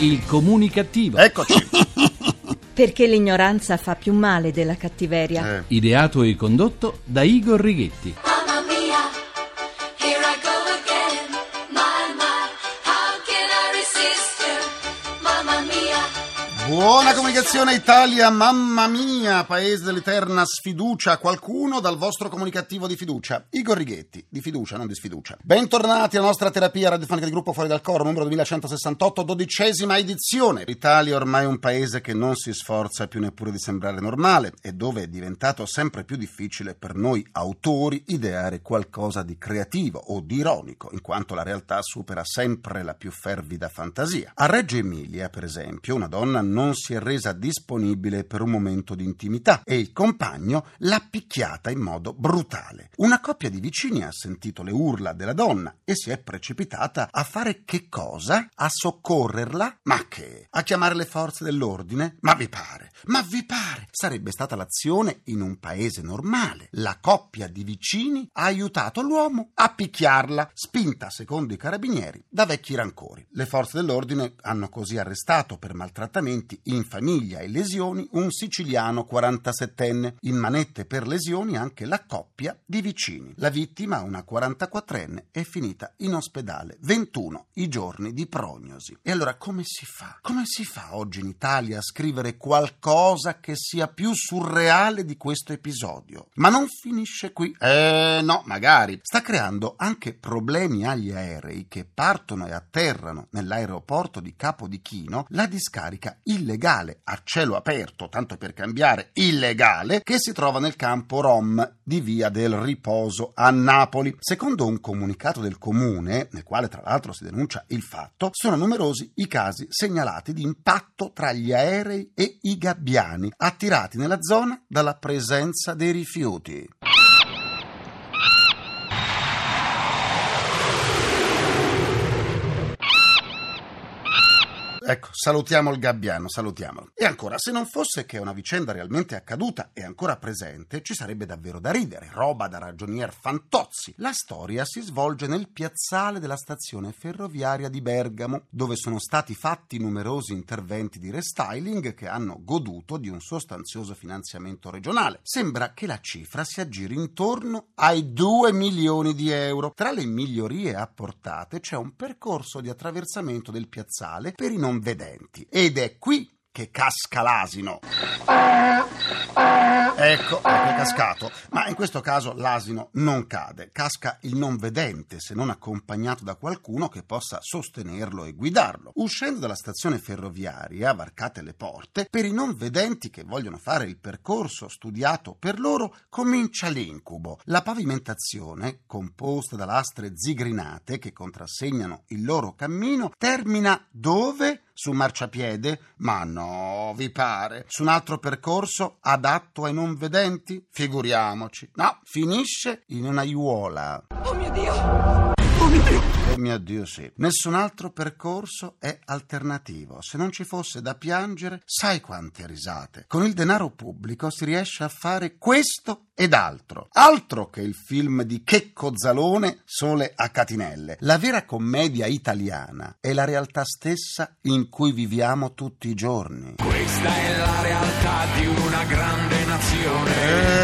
Il comunicativo. Eccoci. Perché l'ignoranza fa più male della cattiveria. Eh, Ideato e condotto da Igor Righetti. Buona comunicazione Italia, mamma mia, paese dell'eterna sfiducia. Qualcuno dal vostro comunicativo di fiducia. Igor Righetti, di fiducia, non di sfiducia. Bentornati alla nostra terapia radiofonica di gruppo Fuori dal Coro, numero 2168, dodicesima edizione. L'Italia è ormai un paese che non si sforza più neppure di sembrare normale e dove è diventato sempre più difficile per noi autori ideare qualcosa di creativo o di ironico, in quanto la realtà supera sempre la più fervida fantasia. A Reggio Emilia, per esempio, una donna non si è resa disponibile per un momento di intimità e il compagno l'ha picchiata in modo brutale. Una coppia di vicini ha sentito le urla della donna e si è precipitata a fare che cosa? A soccorrerla? Ma che? A chiamare le forze dell'ordine? Ma vi pare? Ma vi pare? Sarebbe stata l'azione in un paese normale. La coppia di vicini ha aiutato l'uomo a picchiarla, spinta, secondo i carabinieri, da vecchi rancori. Le forze dell'ordine hanno così arrestato per maltrattamenti in famiglia e lesioni un siciliano 47enne, in manette per lesioni anche la coppia di vicini. La vittima, una 44enne, è finita in ospedale 21 i giorni di prognosi. E allora come si fa? Come si fa oggi in Italia a scrivere qualcosa che sia più surreale di questo episodio? Ma non finisce qui. Eh no, magari. Sta creando anche problemi agli aerei che partono e atterrano nell'aeroporto di Capodichino la discarica illegale a cielo aperto, tanto per cambiare illegale, che si trova nel campo Rom di Via del Riposo a Napoli. Secondo un comunicato del comune, nel quale tra l'altro si denuncia il fatto, sono numerosi i casi segnalati di impatto tra gli aerei e i gabbiani attirati nella zona dalla presenza dei rifiuti. Ecco, salutiamo il gabbiano, salutiamolo. E ancora, se non fosse che è una vicenda realmente accaduta e ancora presente, ci sarebbe davvero da ridere, roba da ragionier fantozzi. La storia si svolge nel piazzale della stazione ferroviaria di Bergamo, dove sono stati fatti numerosi interventi di restyling che hanno goduto di un sostanzioso finanziamento regionale. Sembra che la cifra si aggiri intorno ai 2 milioni di euro. Tra le migliorie apportate c'è un percorso di attraversamento del piazzale per i non vedenti. Ed è qui che casca l'asino. Ecco, ecco è cascato. Ma in questo caso l'asino non cade, casca il non vedente se non accompagnato da qualcuno che possa sostenerlo e guidarlo. Uscendo dalla stazione ferroviaria, varcate le porte, per i non vedenti che vogliono fare il percorso studiato per loro, comincia l'incubo. La pavimentazione, composta da lastre zigrinate che contrassegnano il loro cammino, termina dove? Su marciapiede? Ma no, vi pare? Su un altro percorso adatto ai non vedenti? Figuriamoci. No, finisce in una aiuola. Oh mio Dio. Oh mio Dio, sì. Nessun altro percorso è alternativo. Se non ci fosse da piangere, sai quante risate. Con il denaro pubblico si riesce a fare questo ed altro. Altro che il film di Checco Zalone, Sole a Catinelle. La vera commedia italiana è la realtà stessa in cui viviamo tutti i giorni. Questa è la realtà di una grande nazione.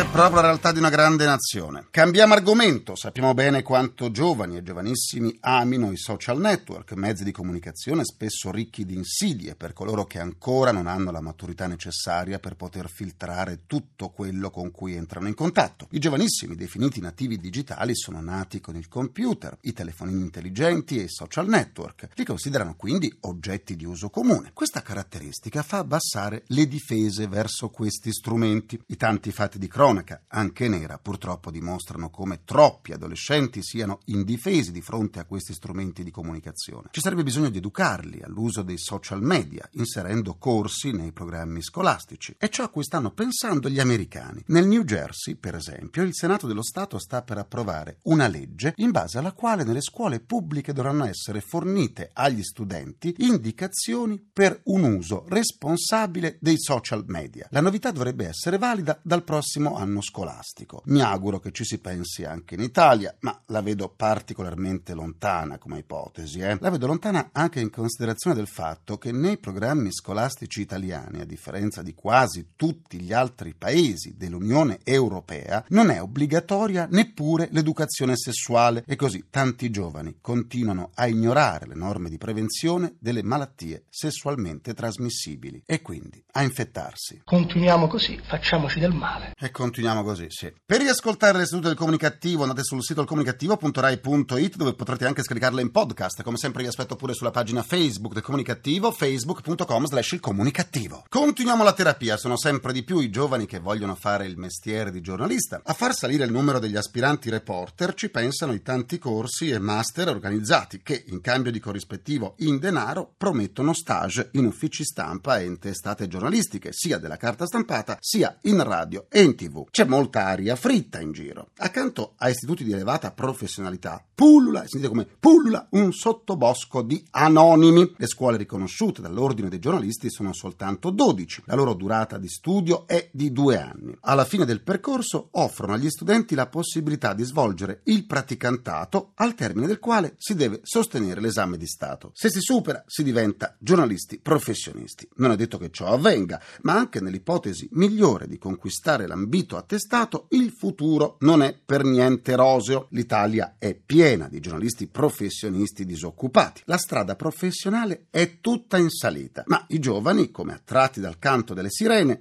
È proprio la realtà di una grande nazione. Cambiamo argomento. Sappiamo bene quanto giovani e giovanissimi amino i social network, mezzi di comunicazione spesso ricchi di insidie per coloro che ancora non hanno la maturità necessaria per poter filtrare tutto quello con cui entrano in contatto. I giovanissimi, definiti nativi digitali, sono nati con il computer, i telefonini intelligenti e i social network. Li considerano quindi oggetti di uso comune. Questa caratteristica fa abbassare le difese verso questi strumenti. I tanti fatti di cronaca, anche nera, purtroppo dimostrano come troppi adolescenti siano indifesi di fronte a questi strumenti di comunicazione. Ci sarebbe bisogno di educarli all'uso dei social media, inserendo corsi nei programmi scolastici. È ciò a cui stanno pensando gli americani. Nel New Jersey, per esempio, il Senato dello Stato sta per approvare una legge in base alla quale nelle scuole pubbliche dovranno essere fornite agli studenti indicazioni per un uso responsabile dei social media. La novità dovrebbe essere valida dal prossimo anno scolastico. Mi auguro che ci si pensi anche in Italia, ma la vedo particolarmente lontana come ipotesi, eh. La vedo lontana anche in considerazione del fatto che nei programmi scolastici italiani, a differenza di quasi tutti gli altri paesi dell'Unione Europea, non è obbligatoria neppure l'educazione sessuale e così tanti giovani continuano a ignorare le norme di prevenzione delle malattie sessualmente trasmissibili e quindi a infettarsi. Continuiamo così, facciamoci del male. E continuiamo così, sì. Per riascoltare le sedute del comunicativo andate sul sito ilcomunicativo.rai.it dove potrete anche scaricarle in podcast. Come sempre vi aspetto pure sulla pagina Facebook del comunicativo, facebook.com slash il comunicativo. Continuiamo la terapia, sono sempre di più i giovani che vogliono fare il mestiere di giornalista. A far salire il numero degli aspiranti reporter ci pensano i tanti corsi e master organizzati che, in cambio di corrispettivo in denaro, promettono stage in uffici stampa e in testate giornalistiche, sia della carta stampata sia in radio e in tv. C'è molta aria fritta in giro. Accanto a istituti di elevata professionalità, pullula, sentite come pullula, un sottobosco di anonimi. Le scuole riconosciute dall'Ordine dei giornalisti sono soltanto 12. La loro durata di studio è di due anni. Alla fine del percorso offrono agli studenti la possibilità di svolgere il praticantato, al termine del quale si deve sostenere l'esame di Stato. Se si supera, si diventa giornalisti professionisti. Non è detto che ciò avvenga, ma anche nell'ipotesi migliore di conquistare l'ambito attestato, il futuro non è per niente roseo. L'Italia è piena di giornalisti professionisti disoccupati. La strada professionale è tutta in salita, ma i giovani, come attratti dal canto delle sirene,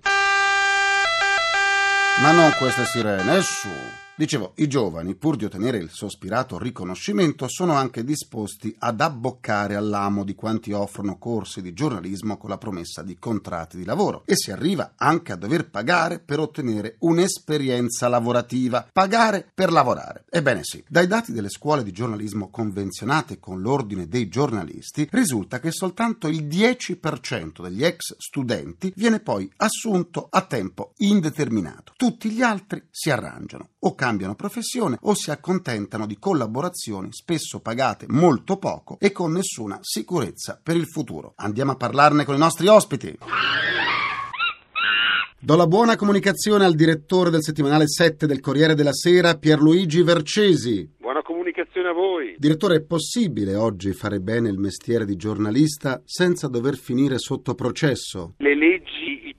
ma non queste sirene, su. Dicevo, i giovani, pur di ottenere il sospirato riconoscimento, sono anche disposti ad abboccare all'amo di quanti offrono corsi di giornalismo con la promessa di contratti di lavoro e si arriva anche a dover pagare per ottenere un'esperienza lavorativa. Pagare per lavorare. Ebbene sì, dai dati delle scuole di giornalismo convenzionate con l'ordine dei giornalisti risulta che soltanto il 10% degli ex studenti viene poi assunto a tempo indeterminato. Tutti gli altri si arrangiano o cambiano professione o si accontentano di collaborazioni spesso pagate molto poco e con nessuna sicurezza per il futuro. Andiamo a parlarne con i nostri ospiti. Do la buona comunicazione al direttore del settimanale 7 del Corriere della Sera, Pierluigi Vercesi. Buona comunicazione a voi. Direttore, è possibile oggi fare bene il mestiere di giornalista senza dover finire sotto processo? Le leggi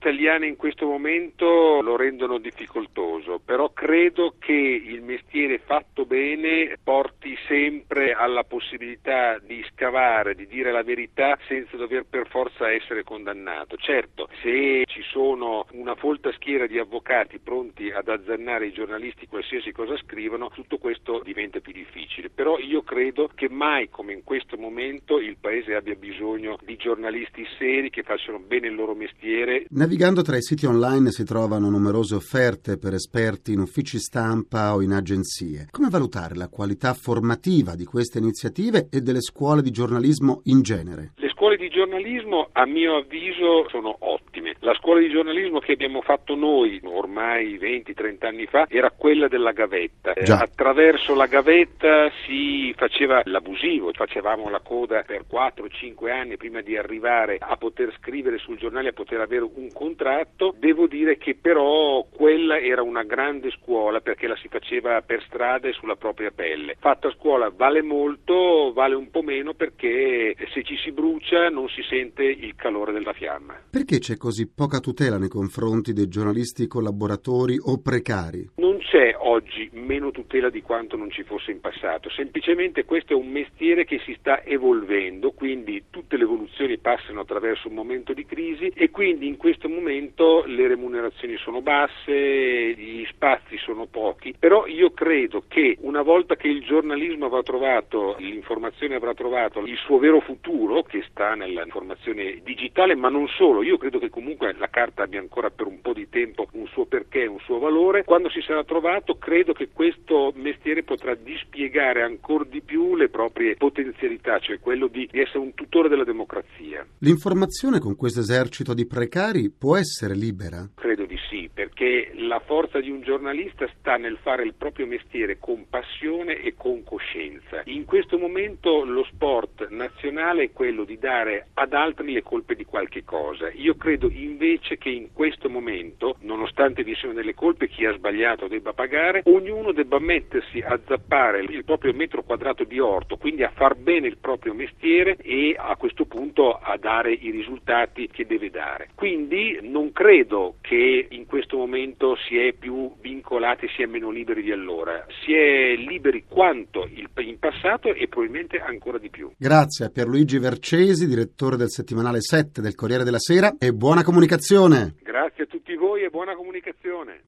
italiane in questo momento lo rendono difficoltoso, però credo che il mestiere fatto bene porti sempre alla possibilità di scavare, di dire la verità senza dover per forza essere condannato. Certo, se ci sono una folta schiera di avvocati pronti ad azzannare i giornalisti qualsiasi cosa scrivono, tutto questo diventa più difficile. Però io credo che mai come in questo momento il Paese abbia bisogno di giornalisti seri che facciano bene il loro mestiere. Navigando tra i siti online si trovano numerose offerte per esperti in uffici stampa o in agenzie. Come valutare la qualità formativa di queste iniziative e delle scuole di giornalismo in genere? Le scuole di giornalismo a mio avviso sono ottime. La scuola di giornalismo che abbiamo fatto noi ormai 20-30 anni fa era quella della gavetta. Già. attraverso la gavetta si faceva l'abusivo, facevamo la coda per 4-5 anni prima di arrivare a poter scrivere sul giornale, a poter avere un contratto. Devo dire che però quella era una grande scuola perché la si faceva per strada e sulla propria pelle. Fatta a scuola vale molto, vale un po' meno perché se ci si brucia non si sente il calore della fiamma. Perché c'è così poca tutela nei confronti dei giornalisti collaboratori o precari? Non c'è oggi meno tutela di quanto non ci fosse in passato, semplicemente questo è un mestiere che si sta evolvendo, quindi tutte le evoluzioni passano attraverso un momento di crisi e quindi in questo momento le remunerazioni sono basse, gli spazi sono pochi, però io credo che una volta che il giornalismo avrà trovato, l'informazione avrà trovato il suo vero futuro, che sta nell'informazione digitale, ma non solo, io credo che comunque la carta abbia ancora per un po' di tempo un suo perché, un suo valore, quando si sarà trovato credo che questo mestiere potrà dispiegare ancora di più le proprie potenzialità, cioè quello di, di essere un tutore della democrazia. L'informazione con questo esercito di precari può essere libera? Credo di sì, perché la forza di un giornalista sta nel fare il proprio mestiere con passione e con coscienza. In questo momento lo sport nazionale è quello di dare ad altri le colpe di qualche cosa. Io credo invece che in questo momento, nonostante vi siano delle colpe, chi ha sbagliato debba pagare, ognuno debba mettersi a zappare il proprio metro quadrato di orto, quindi a far bene il proprio mestiere e a questo punto a dare i risultati che deve dare. Quindi non credo che in questo momento si è più vincolati, si è meno liberi di allora, si è liberi quanto il- in passato e probabilmente ancora di più. Grazie a Pierluigi Vercesi, direttore del settimanale 7 del Corriere della Sera e buona comunicazione. Grazie a tutti voi e buona comunicazione.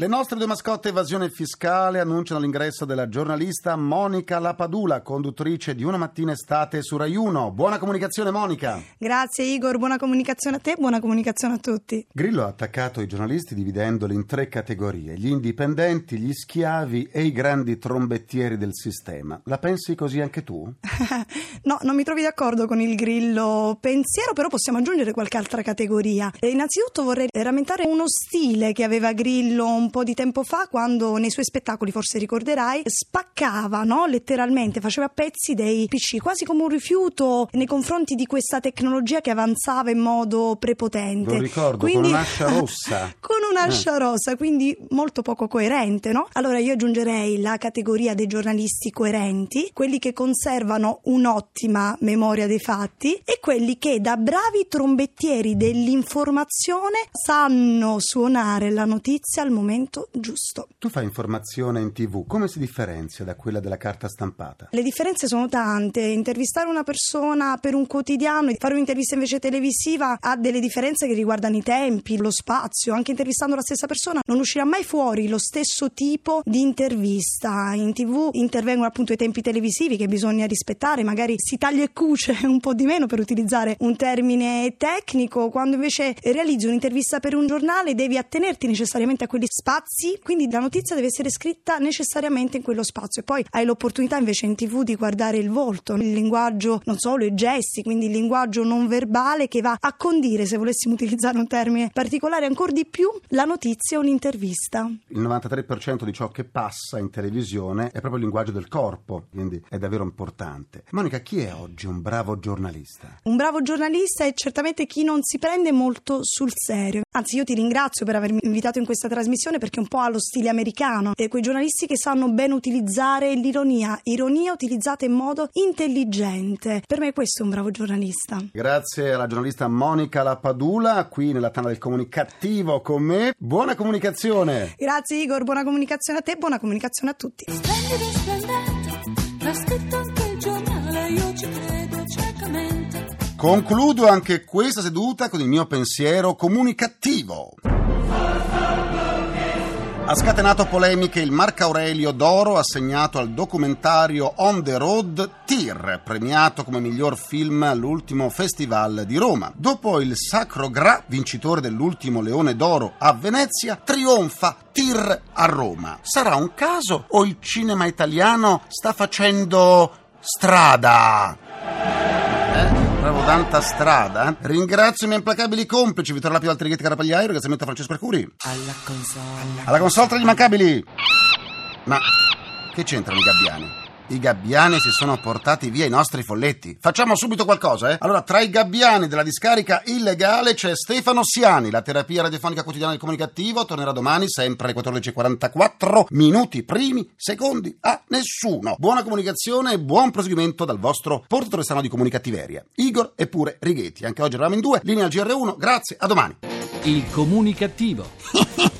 Le nostre due mascotte evasione fiscale annunciano l'ingresso della giornalista Monica Lapadula, conduttrice di Una mattina estate su Rai 1. Buona comunicazione Monica. Grazie Igor, buona comunicazione a te, buona comunicazione a tutti. Grillo ha attaccato i giornalisti dividendoli in tre categorie, gli indipendenti, gli schiavi e i grandi trombettieri del sistema. La pensi così anche tu? No, non mi trovi d'accordo con il grillo pensiero, però possiamo aggiungere qualche altra categoria. E innanzitutto vorrei rammentare uno stile che aveva Grillo un po' di tempo fa, quando nei suoi spettacoli, forse ricorderai, spaccava, no? letteralmente, faceva a pezzi dei PC, quasi come un rifiuto nei confronti di questa tecnologia che avanzava in modo prepotente. Lo ricordo, con un'ascia rossa. con un'ascia rossa, quindi molto poco coerente, no? Allora io aggiungerei la categoria dei giornalisti coerenti, quelli che conservano un'ottima memoria dei fatti e quelli che da bravi trombettieri dell'informazione sanno suonare la notizia al momento giusto. Tu fai informazione in tv, come si differenzia da quella della carta stampata? Le differenze sono tante, intervistare una persona per un quotidiano e fare un'intervista invece televisiva ha delle differenze che riguardano i tempi, lo spazio, anche intervistando la stessa persona non uscirà mai fuori lo stesso tipo di intervista. In tv intervengono appunto i tempi televisivi che bisogna rispettare, magari si taglia e cuce un po' di meno per utilizzare un termine tecnico, quando invece realizzi un'intervista per un giornale devi attenerti necessariamente a quegli spazi, quindi la notizia deve essere scritta necessariamente in quello spazio e poi hai l'opportunità invece in tv di guardare il volto, il linguaggio, non solo i gesti, quindi il linguaggio non verbale che va a condire, se volessimo utilizzare un termine particolare, ancora di più la notizia o un'intervista. Il 93% di ciò che passa in televisione è proprio il linguaggio del corpo, quindi è davvero importante. Monica, chi è oggi un bravo giornalista? Un bravo giornalista è certamente chi non si prende molto sul serio. Anzi, io ti ringrazio per avermi invitato in questa trasmissione perché un po' ha lo stile americano. E quei giornalisti che sanno ben utilizzare l'ironia, ironia utilizzata in modo intelligente. Per me questo è un bravo giornalista. Grazie alla giornalista Monica Lapadula, qui nella tana del comunicativo con me. Buona comunicazione! Grazie Igor, buona comunicazione a te, buona comunicazione a tutti. Splendido e splendente, l'ha scritto anche il giornale, io ci credo ciecamente. Concludo anche questa seduta con il mio pensiero comunicativo. Ha scatenato polemiche il Marco Aurelio d'Oro assegnato al documentario On the Road Tir, premiato come miglior film all'ultimo Festival di Roma. Dopo il Sacro Gra, vincitore dell'ultimo Leone d'Oro a Venezia, trionfa Tir a Roma. Sarà un caso o il cinema italiano sta facendo strada? Eh? Bravo tanta strada. Ringrazio i miei implacabili complici Vittorio Lapio Altrighetti Carapagliaio, ringraziamento a Francesco Arcuri. Alla console. Alla console tra gli immancabili. Ma che c'entrano i gabbiani? I gabbiani si sono portati via i nostri folletti. Facciamo subito qualcosa, eh? Allora, tra i gabbiani della discarica illegale c'è Stefano Siani. La terapia radiofonica quotidiana del comunicativo tornerà domani, sempre alle 14.44. Minuti primi, secondi a nessuno. Buona comunicazione e buon proseguimento dal vostro portatore strano di comunicattiveria. Igor e pure Righetti. Anche oggi eravamo in due. Linea al GR1. Grazie, a domani. Il comunicativo.